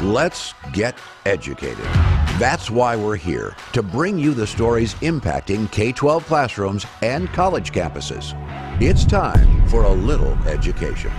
Let's get educated. That's why we're here to bring you the stories impacting K 12 classrooms and college campuses. It's time for a little education.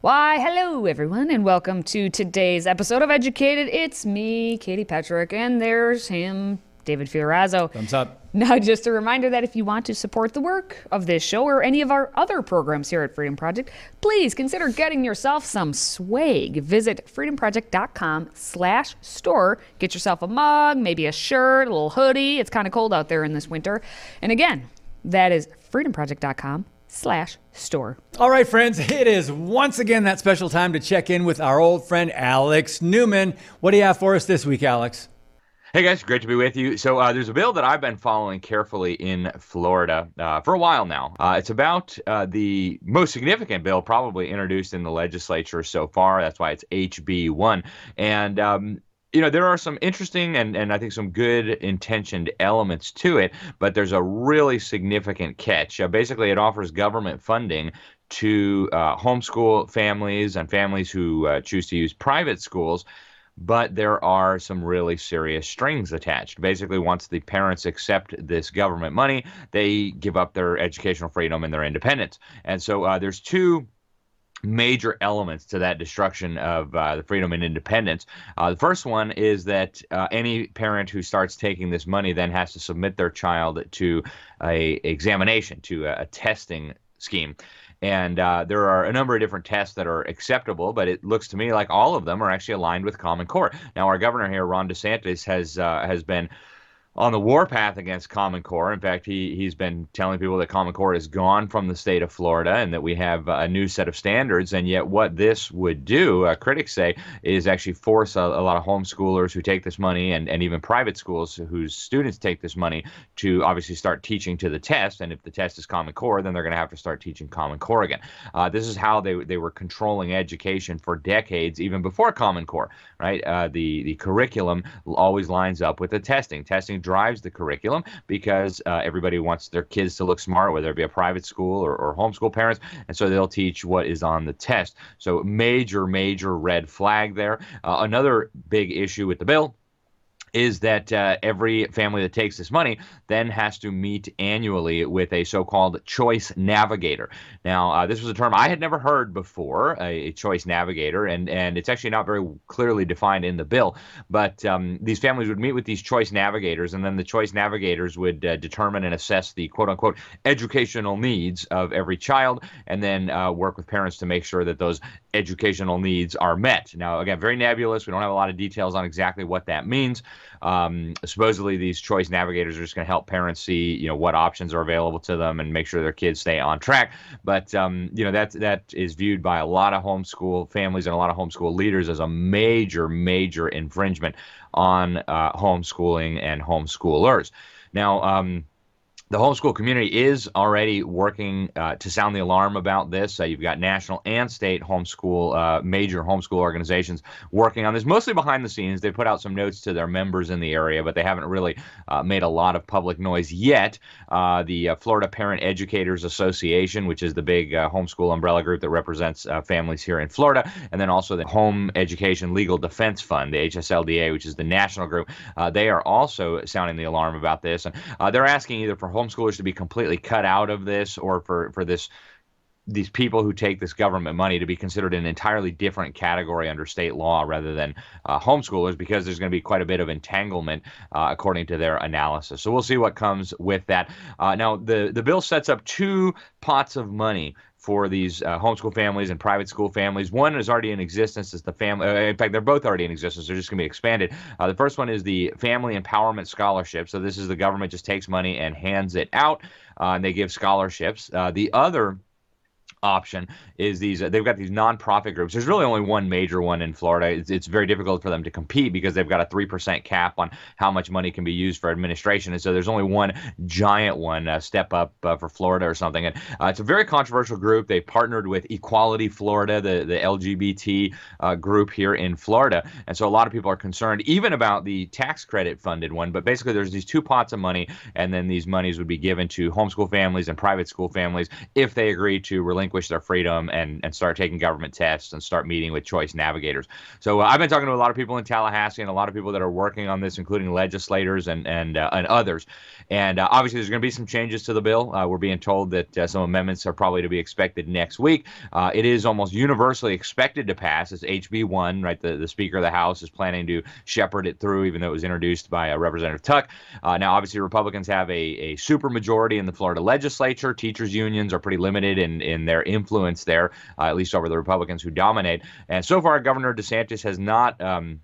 Why, hello everyone, and welcome to today's episode of Educated. It's me, Katie Petrick, and there's him, David Fiorazo. Thumbs up. Now, just a reminder that if you want to support the work of this show or any of our other programs here at Freedom Project, please consider getting yourself some swag. Visit freedomproject.com slash store. Get yourself a mug, maybe a shirt, a little hoodie. It's kind of cold out there in this winter. And again, that is freedomproject.com slash store. All right, friends, it is once again that special time to check in with our old friend Alex Newman. What do you have for us this week, Alex? Hey guys, great to be with you. So uh, there's a bill that I've been following carefully in Florida uh, for a while now. Uh, it's about uh, the most significant bill probably introduced in the legislature so far. That's why it's HB one. And um, you know, there are some interesting and, and I think some good intentioned elements to it, but there's a really significant catch. Uh, basically, it offers government funding to uh, homeschool families and families who uh, choose to use private schools but there are some really serious strings attached. Basically, once the parents accept this government money, they give up their educational freedom and their independence. And so uh, there's two major elements to that destruction of uh, the freedom and independence. Uh, the first one is that uh, any parent who starts taking this money then has to submit their child to a examination, to a, a testing scheme. And uh, there are a number of different tests that are acceptable, but it looks to me like all of them are actually aligned with Common Core. Now, our governor here, Ron DeSantis, has uh, has been on the warpath against Common Core. In fact, he he's been telling people that Common Core is gone from the state of Florida and that we have a new set of standards. And yet, what this would do, uh, critics say, is actually force a, a, lot of homeschoolers who take this money and, and even private schools whose students take this money to obviously start teaching to the test. And if the test is Common Core, then they're going to have to start teaching Common Core again. Uh, this is how they they were controlling education for decades, even before Common Core. Right? Uh, the the curriculum always lines up with the testing. Testing drives the curriculum because uh, everybody wants their kids to look smart, whether it be a private school or, or homeschool parents, and so they'll teach what is on the test. So major, major red flag there. Uh, another big issue with the bill is that uh, every family that takes this money then has to meet annually with a so-called choice navigator. Now, uh, this was a term I had never heard before, a, choice navigator, and and it's actually not very clearly defined in the bill. But um, these families would meet with these choice navigators, and then the choice navigators would uh, determine and assess the quote-unquote educational needs of every child, and then uh, work with parents to make sure that those educational needs are met. Now, again, very nebulous. We don't have a lot of details on exactly what that means. Um, supposedly, these choice navigators are just going to help parents see, you know, what options are available to them and make sure their kids stay on track. But um, you know, that that is viewed by a lot of homeschool families and a lot of homeschool leaders as a major, major infringement on uh, homeschooling and homeschoolers. Now. Um, the homeschool community is already working uh, to sound the alarm about this. Uh, you've got national and state homeschool, uh, major homeschool organizations working on this, mostly behind the scenes. They put out some notes to their members in the area, but they haven't really uh, made a lot of public noise yet. Uh, the uh, Florida Parent Educators Association, which is the big homeschool umbrella group that represents families here in Florida, and then also the Home Education Legal Defense Fund, the HSLDA, which is the national group, they are also sounding the alarm about this. And they're asking either for homeschoolers to be completely cut out of this or for, for this these people who take this government money to be considered an entirely different category under state law rather than uh, homeschoolers because there's going to be quite a bit of entanglement uh, according to their analysis. So we'll see what comes with that. Uh, now, the, the bill sets up two pots of money for these uh, homeschool families and private school families. One is already in existence. It's the family. Uh, in fact, they're both already in existence. They're just going to be expanded. Uh, the first one is the Family Empowerment Scholarship. So this is the government just takes money and hands it out, uh, and they give scholarships. Uh, the other option is these they've got these nonprofit groups. There's really only one major one in florida. It's, it's very difficult for them to compete because they've got a 3% cap on how much money can be used for administration. And so there's only one giant one uh, step up uh, for florida or something. And uh, it's a very controversial group. They partnered with equality florida the, the lgbt uh, group here in florida. And so a lot of people are concerned even about the tax credit funded one but basically there's these two pots of money and then these monies would be given to homeschool families and private school families if they agree to relinquish relinquish their freedom and, and start taking government tests and start meeting with choice navigators. So uh, I've been talking to a lot of people in Tallahassee and a lot of people that are working on this, including legislators and and uh, and others. And uh, obviously, there's going to be some changes to the bill. Uh, we're being told that uh, some amendments are probably to be expected next week. Uh, it is almost universally expected to pass. It's HB one, right? The the Speaker of the House is planning to shepherd it through, even though it was introduced by Representative Tuck. now, obviously, Republicans have a a super majority in the Florida legislature. Teachers unions are pretty limited in in their influence there, at least over the Republicans who dominate. And so far, Governor DeSantis has not. Um,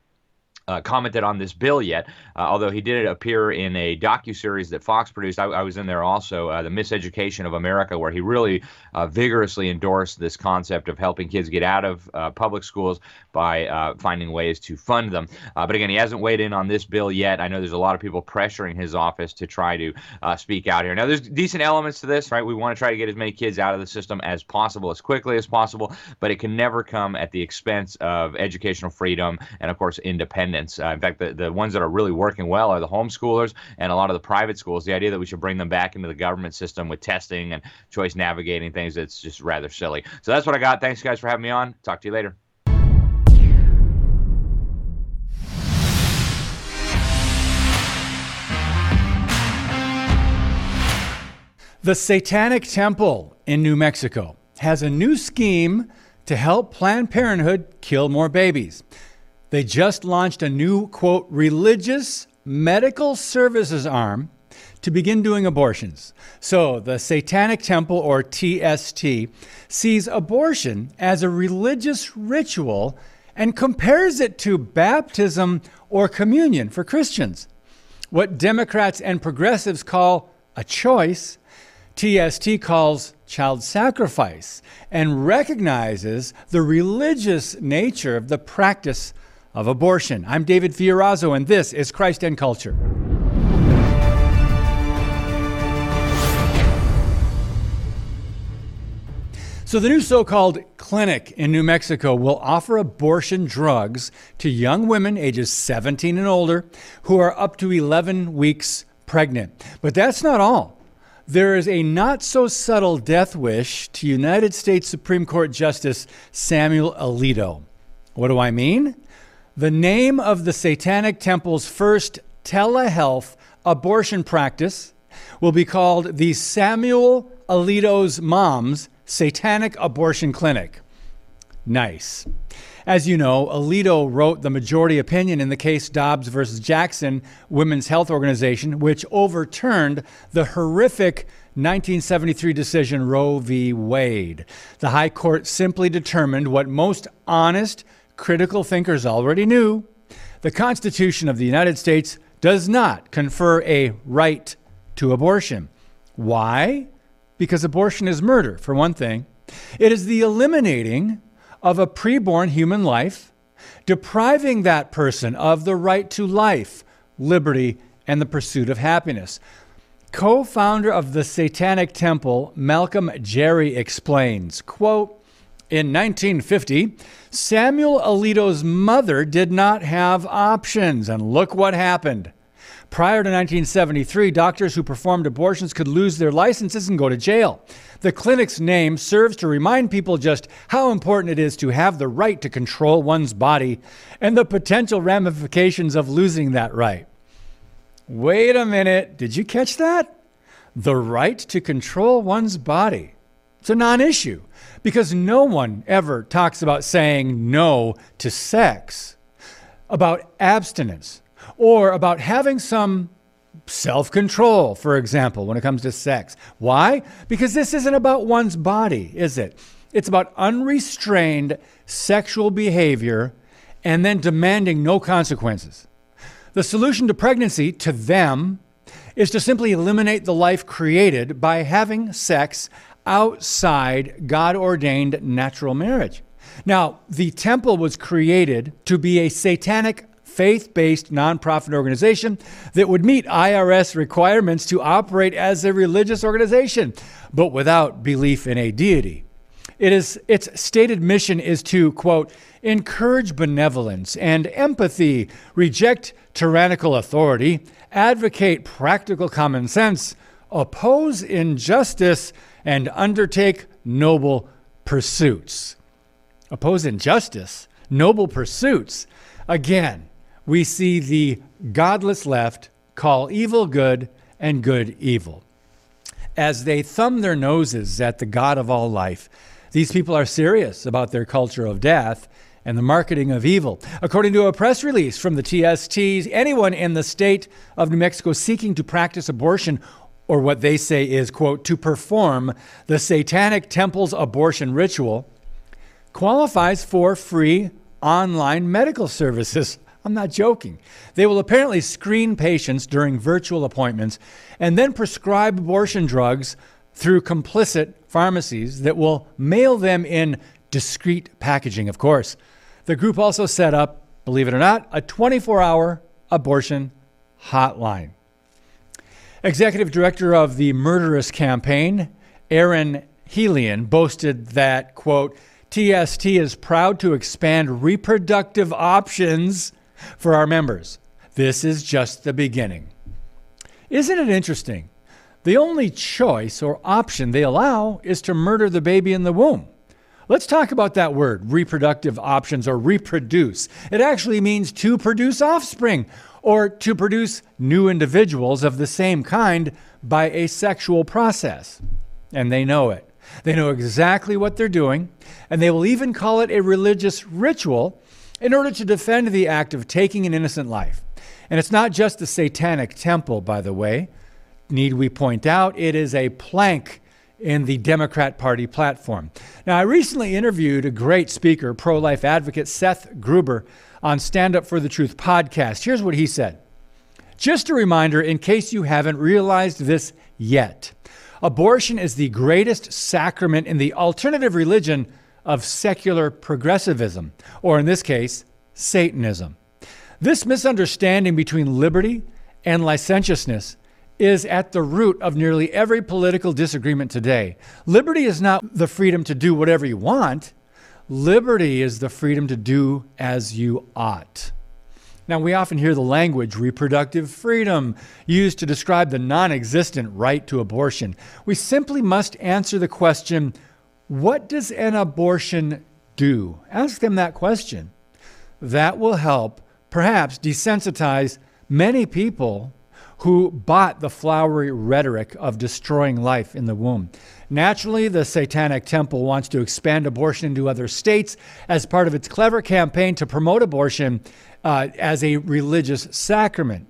uh, commented on this bill yet, uh, although he did appear in a docu series that Fox produced. I, I was in there also, uh, the Miseducation of America, where he really uh, vigorously endorsed this concept of helping kids get out of uh, public schools by uh, finding ways to fund them. but again, he hasn't weighed in on this bill yet. I know there's a lot of people pressuring his office to try to speak out here. Now, there's decent elements to this, right? We want to try to get as many kids out of the system as possible, as quickly as possible, but it can never come at the expense of educational freedom and, of course, independence Uh, in fact, the, the ones that are really working well are the homeschoolers and a lot of the private schools. The idea that we should bring them back into the government system with testing and choice navigating things, it's just rather silly. So that's what I got. Thanks, guys, for having me on. Talk to you later. The Satanic Temple in New Mexico has a new scheme to help Planned Parenthood kill more babies. They just launched a new, quote, religious medical services arm to begin doing abortions. So the Satanic Temple, or TST, sees abortion as a religious ritual and compares it to baptism or communion for Christians. What Democrats and progressives call a choice, TST calls child sacrifice and recognizes the religious nature of the practice of abortion. I'm David Fiorazo, and this is Christ and Culture. So, the new so called clinic in New Mexico will offer abortion drugs to young women ages 17 and older who are up to 11 weeks pregnant. But that's not all. There is a not so subtle death wish to United States Supreme Court Justice Samuel Alito. What do I mean? The name of the Satanic Temple's first telehealth abortion practice will be called the Samuel Alito's Mom's Satanic Abortion Clinic. Nice. As you know, Alito wrote the majority opinion in the case Dobbs versus Jackson Women's Health Organization, which overturned the horrific 1973 decision Roe v. Wade. The High Court simply determined what most honest, critical thinkers already knew the Constitution of the United States does not confer a right to abortion. Why? Because abortion is murder, for one thing. It is the eliminating of a preborn human life, depriving that person of the right to life, liberty, and the pursuit of happiness. Co founder of the Satanic Temple, Malcolm Jarry explains, quote, in 1950, Samuel Alito's mother did not have options, and look what happened. Prior to 1973, doctors who performed abortions could lose their licenses and go to jail. The clinic's name serves to remind people just how important it is to have the right to control one's body and the potential ramifications of losing that right. Wait a minute, did you catch that? The right to control one's body. It's a non issue because no one ever talks about saying no to sex, about abstinence, or about having some self control, for example, when it comes to sex. Why? Because this isn't about one's body, is it? It's about unrestrained sexual behavior and then demanding no consequences. The solution to pregnancy, to them, is to simply eliminate the life created by having sex outside God ordained natural marriage. Now, the temple was created to be a satanic faith based nonprofit organization that would meet IRS requirements to operate as a religious organization, but without belief in a deity. It is, its stated mission is to, quote, encourage benevolence and empathy, reject tyrannical authority, advocate practical common sense, oppose injustice, and undertake noble pursuits. Oppose injustice, noble pursuits. Again, we see the godless left call evil good and good evil. As they thumb their noses at the God of all life, these people are serious about their culture of death and the marketing of evil. According to a press release from the TSTs, anyone in the state of New Mexico seeking to practice abortion or what they say is, quote, to perform the Satanic Temple's abortion ritual, qualifies for free online medical services. I'm not joking. They will apparently screen patients during virtual appointments and then prescribe abortion drugs through complicit pharmacies that will mail them in discreet packaging, of course. The group also set up, believe it or not, a 24 hour abortion hotline. Executive director of the Murderous Campaign, Erin Helian, boasted that, quote, TST is proud to expand reproductive options for our members. This is just the beginning. Isn't it interesting? The only choice or option they allow is to murder the baby in the womb. Let's talk about that word, reproductive options or reproduce. It actually means to produce offspring or to produce new individuals of the same kind by a sexual process. And they know it. They know exactly what they're doing, and they will even call it a religious ritual in order to defend the act of taking an innocent life. And it's not just the satanic temple, by the way. Need we point out, it is a plank in the Democrat Party platform. Now, I recently interviewed a great speaker, pro life advocate Seth Gruber, on Stand Up for the Truth podcast. Here's what he said Just a reminder, in case you haven't realized this yet abortion is the greatest sacrament in the alternative religion of secular progressivism, or in this case, Satanism. This misunderstanding between liberty and licentiousness is at the root of nearly every political disagreement today. Liberty is not the freedom to do whatever you want, liberty is the freedom to do as you ought. Now, we often hear the language reproductive freedom used to describe the non existent right to abortion. We simply must answer the question what does an abortion do? Ask them that question. That will help, perhaps, desensitize many people who bought the flowery rhetoric of destroying life in the womb. Naturally, the Satanic Temple wants to expand abortion into other states as part of its clever campaign to promote abortion uh, as a religious sacrament.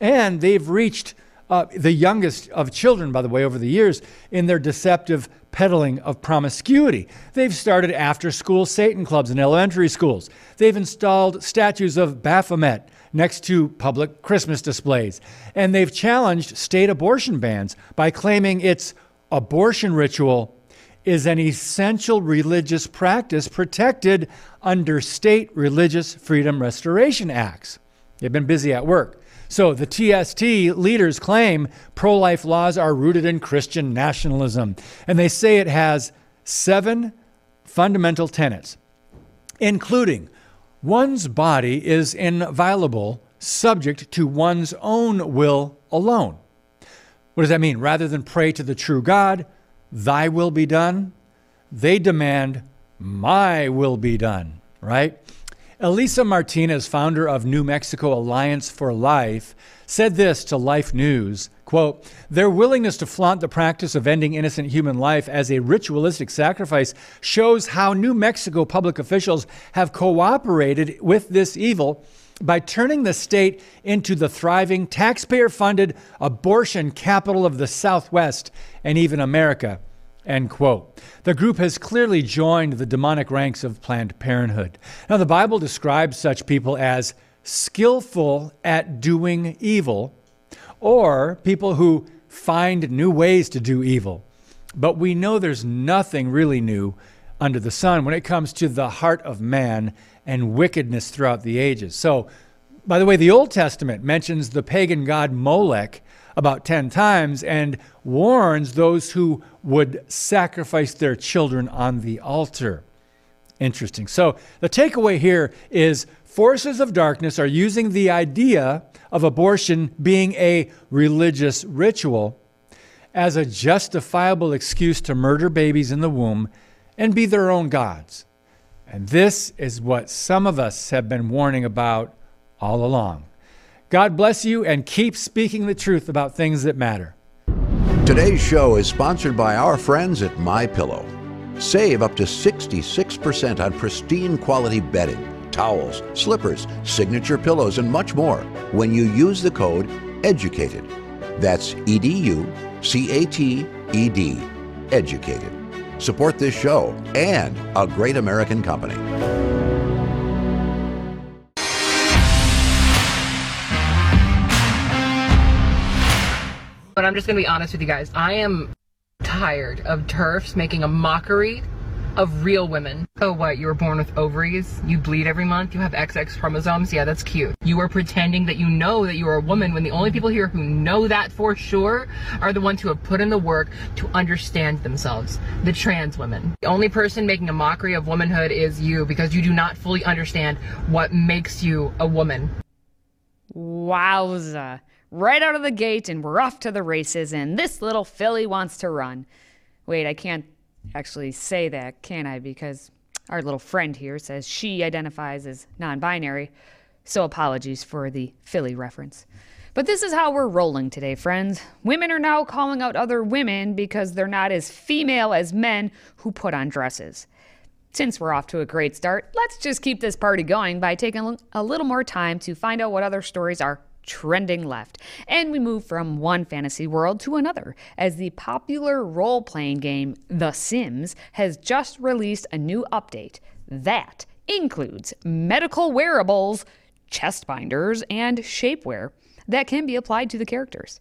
And they've reached uh, the youngest of children, by the way, over the years in their deceptive peddling of promiscuity. They've started after school Satan clubs in elementary schools. They've installed statues of Baphomet next to public Christmas displays. And they've challenged state abortion bans by claiming its abortion ritual is an essential religious practice protected under state religious freedom restoration acts. They've been busy at work. So the TST leaders claim pro life laws are rooted in Christian nationalism, and they say it has seven fundamental tenets, including One's body is inviolable, subject to one's own will alone. What does that mean? Rather than pray to the true God, thy will be done, they demand, my will be done, right? Elisa Martinez, founder of New Mexico Alliance for Life, said this to Life News quote, Their willingness to flaunt the practice of ending innocent human life as a ritualistic sacrifice shows how New Mexico public officials have cooperated with this evil by turning the state into the thriving, taxpayer funded abortion capital of the Southwest and even America. End quote. The group has clearly joined the demonic ranks of Planned Parenthood. Now, the Bible describes such people as skillful at doing evil, or people who find new ways to do evil. But we know there's nothing really new under the sun when it comes to the heart of man and wickedness throughout the ages. So, by the way, the Old Testament mentions the pagan god Molech about 10 times and warns those who would sacrifice their children on the altar. Interesting. So, the takeaway here is forces of darkness are using the idea of abortion being a religious ritual as a justifiable excuse to murder babies in the womb and be their own gods. And this is what some of us have been warning about all along. God bless you and keep speaking the truth about things that matter. Today's show is sponsored by our friends at My Pillow. Save up to 66% on pristine quality bedding, towels, slippers, signature pillows, and much more when you use the code EDUCATED. That's E D U C A T E D. Educated. Support this show and a great American company. But I'm just gonna be honest with you guys. I am tired of turfs making a mockery of real women. Oh, what? You were born with ovaries? You bleed every month? You have XX chromosomes? Yeah, that's cute. You are pretending that you know that you are a woman when the only people here who know that for sure are the ones who have put in the work to understand themselves. The trans women. The only person making a mockery of womanhood is you because you do not fully understand what makes you a woman. Wowza. Right out of the gate, and we're off to the races, and this little filly wants to run. Wait, I can't actually say that, can I? Because our little friend here says she identifies as non binary. So apologies for the filly reference. But this is how we're rolling today, friends. Women are now calling out other women because they're not as female as men who put on dresses. Since we're off to a great start, let's just keep this party going by taking a little more time to find out what other stories are trending left. And we move from one fantasy world to another as the popular role playing game The Sims has just released a new update that includes medical wearables, chest binders, and shapewear that can be applied to the characters.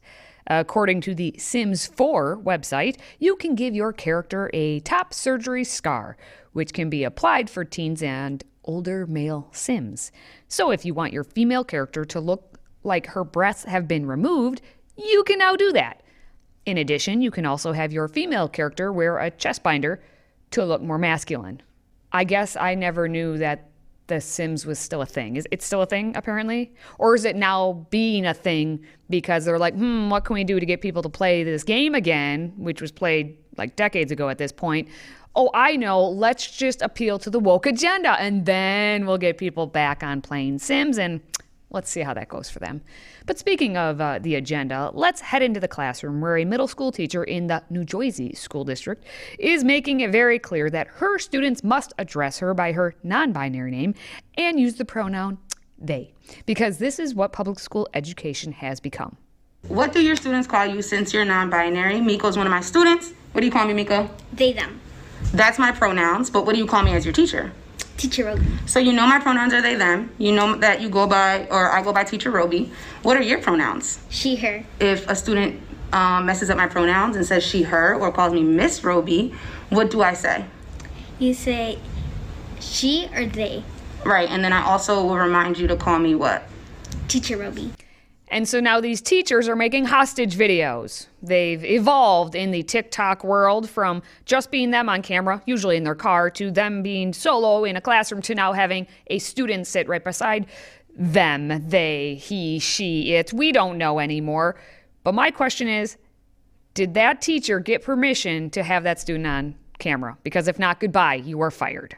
According to the Sims 4 website, you can give your character a top surgery scar, which can be applied for teens and older male Sims. So if you want your female character to look like her breasts have been removed, you can now do that. In addition, you can also have your female character wear a chest binder to look more masculine. I guess I never knew that The Sims was still a thing. Is it still a thing, apparently? Or is it now being a thing because they're like, hmm, what can we do to get people to play this game again, which was played like decades ago at this point? Oh, I know, let's just appeal to the woke agenda and then we'll get people back on playing Sims and Let's see how that goes for them. But speaking of uh, the agenda, let's head into the classroom where a middle school teacher in the New Jersey School District is making it very clear that her students must address her by her non binary name and use the pronoun they, because this is what public school education has become. What do your students call you since you're non binary? Miko's one of my students. What do you call me, Miko? They, them. That's my pronouns, but what do you call me as your teacher? Teacher Roby. So you know my pronouns are they, them. You know that you go by, or I go by Teacher Roby. What are your pronouns? She, her. If a student um, messes up my pronouns and says she, her, or calls me Miss Roby, what do I say? You say she or they. Right, and then I also will remind you to call me what? Teacher Roby. And so now these teachers are making hostage videos. They've evolved in the TikTok world from just being them on camera, usually in their car, to them being solo in a classroom, to now having a student sit right beside them, they, he, she, it. We don't know anymore. But my question is did that teacher get permission to have that student on camera? Because if not, goodbye, you are fired.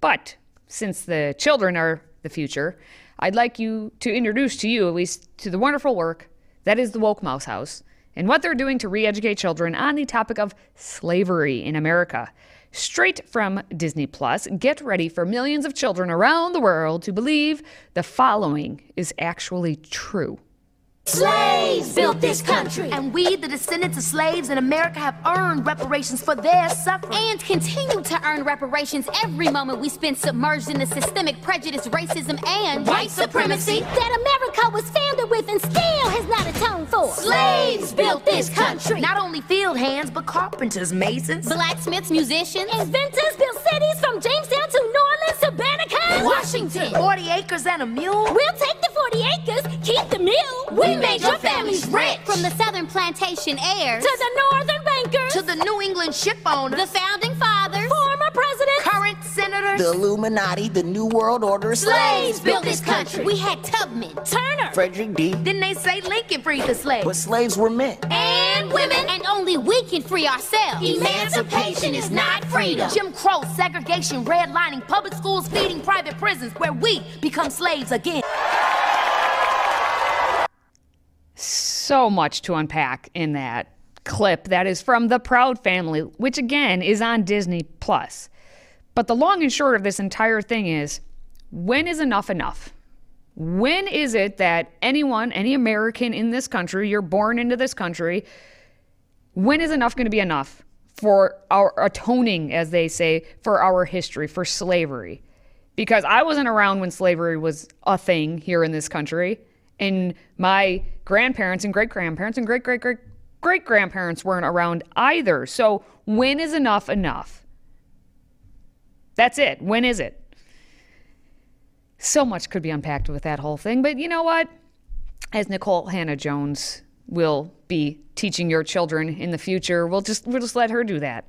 But since the children are the future, I'd like you to introduce to you, at least, to the wonderful work that is the Woke Mouse House and what they're doing to re educate children on the topic of slavery in America. Straight from Disney Plus, get ready for millions of children around the world to believe the following is actually true. Slaves built this country. And we, the descendants of slaves in America, have earned reparations for their suffering. And continue to earn reparations every moment we spend submerged in the systemic prejudice, racism, and white supremacy that America was founded with and still has not atoned for. Slaves built this country. Not only field hands, but carpenters, masons, blacksmiths, musicians, inventors built cities from Jamestown Washington. 40 acres and a mule. We'll take the 40 acres, keep the mule. We made your families rich. From the southern plantation heirs to the northern bankers to the New England ship owners, the founding fathers, former presidents, current senators Rockefellers. The Illuminati, the New World Order. Slaves built this country. We had Tubman, Turner, Frederick D. Then they say Lincoln freed the slaves. But slaves were men. And women. And only we can free ourselves. Emancipation is not freedom. Jim Crow, segregation, redlining, public schools, feeding private prisons, where we become slaves again. So much to unpack in that clip that is from The Proud Family, which again is on Disney Plus. But the long and short of this entire thing is when is enough enough? When is it that anyone, any American in this country, you're born into this country, when is enough going to be enough for our atoning, as they say, for our history, for slavery? Because I wasn't around when slavery was a thing here in this country. And my grandparents and great grandparents and great great great great grandparents weren't around either. So when is enough enough? That's it. When is it? So much could be unpacked with that whole thing. But you know what? As Nicole Hannah-Jones will be teaching your children in the future, we'll just we'll just let her do that.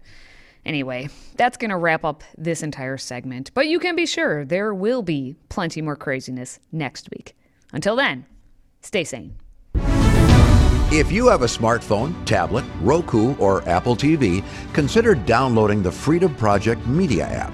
Anyway, that's going to wrap up this entire segment. But you can be sure there will be plenty more craziness next week. Until then, stay sane. If you have a smartphone, tablet, Roku, or Apple TV, consider downloading the Freedom Project Media app.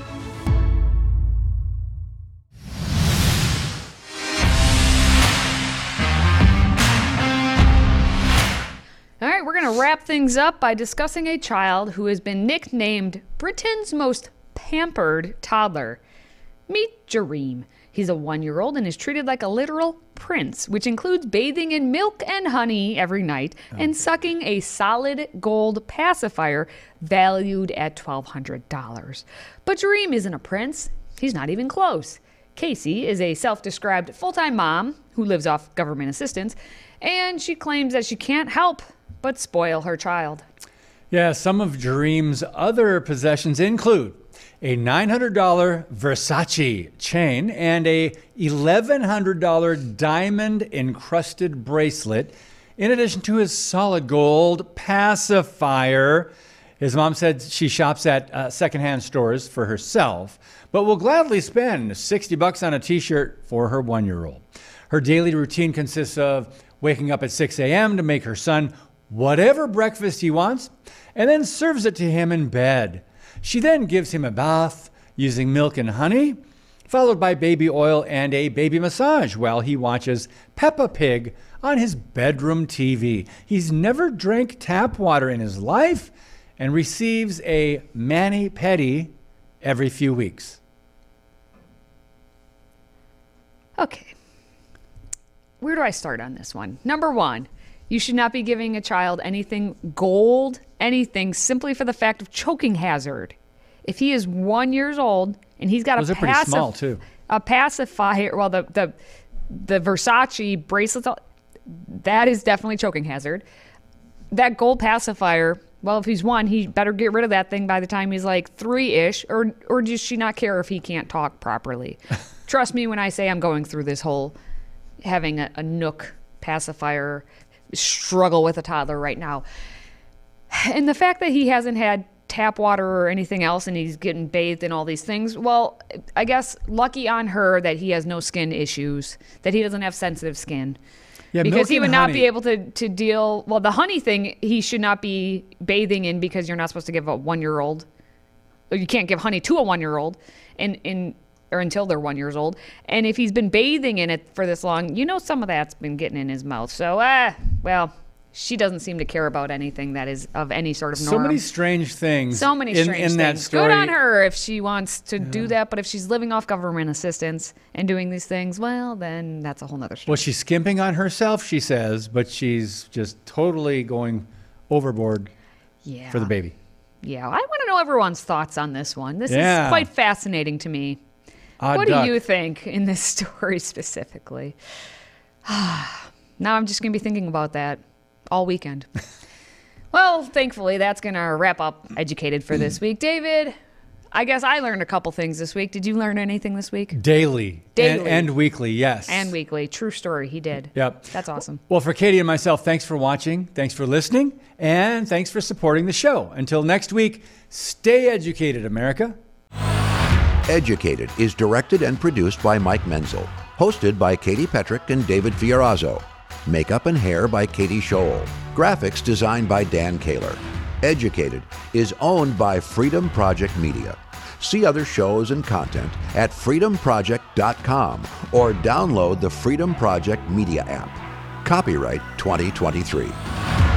Things up by discussing a child who has been nicknamed Britain's most pampered toddler. Meet Jareem. He's a one year old and is treated like a literal prince, which includes bathing in milk and honey every night oh. and sucking a solid gold pacifier valued at $1,200. But Jareem isn't a prince, he's not even close. Casey is a self described full time mom who lives off government assistance, and she claims that she can't help but spoil her child. Yeah, some of Jareem's other possessions include a $900 Versace chain and a $1,100 diamond encrusted bracelet, in addition to his solid gold pacifier. His mom said she shops at uh, secondhand stores for herself, but will gladly spend 60 bucks on a t-shirt for her one-year-old. Her daily routine consists of waking up at 6 a.m. to make her son whatever breakfast he wants and then serves it to him in bed. She then gives him a bath using milk and honey, followed by baby oil and a baby massage while he watches Peppa Pig on his bedroom TV. He's never drank tap water in his life and receives a mani pedi every few weeks. Okay. Where do I start on this one? Number one, you should not be giving a child anything gold, anything, simply for the fact of choking hazard. If he is one years old and he's got Those a pretty pacif- small, too. a pacifier, well, the the the Versace bracelets, all- that is definitely choking hazard. That gold pacifier. Well, if he's one, he better get rid of that thing by the time he's like three ish, or or does she not care if he can't talk properly? Trust me when I say I'm going through this whole having a, a NUK pacifier struggle with a toddler right now. And the fact that he hasn't had tap water or anything else and he's getting bathed in all these things, well, I guess lucky on her that he has no skin issues, that he doesn't have sensitive skin. Yeah, because he would not honey- be able to, to deal well the honey thing he should not be bathing in because you're not supposed to give a one year old you can't give honey to a one year old and in or until they're one years old. And if he's been bathing in it for this long, you know some of that's been getting in his mouth. So ah, well, she doesn't seem to care about anything that is of any sort of norm. So many strange things. So many in, strange in that things. story. Good on her if she wants to do that, but if she's living off government assistance and doing these things, well, then that's a whole nother story. Well, she's skimping on herself, she says, but she's just totally going overboard yeah. for the baby. Yeah, I want to know everyone's thoughts on this one. This Yeah. is quite fascinating to me. Odd what duck. do you think in this story specifically? now I'm just going to be thinking about that all weekend. well, thankfully, that's going to wrap up Educated for this week. David, I guess I learned a couple things this week. Did you learn anything this week? Daily, Daily. And, and weekly, yes. And weekly. True story. He did. Yep. That's awesome. Well, for Katie and myself, thanks for watching, thanks for listening, and thanks for supporting the show. Until next week, stay educated, America. Educated is directed and produced by Mike Menzel. Hosted by Katie Petrick and David Fiorazo. Makeup and hair by Katie Scholl. Graphics designed by Dan Kaler. Educated is owned by Freedom Project Media. See other shows and content at freedomproject.com or download the Freedom Project Media app. Copyright 2023.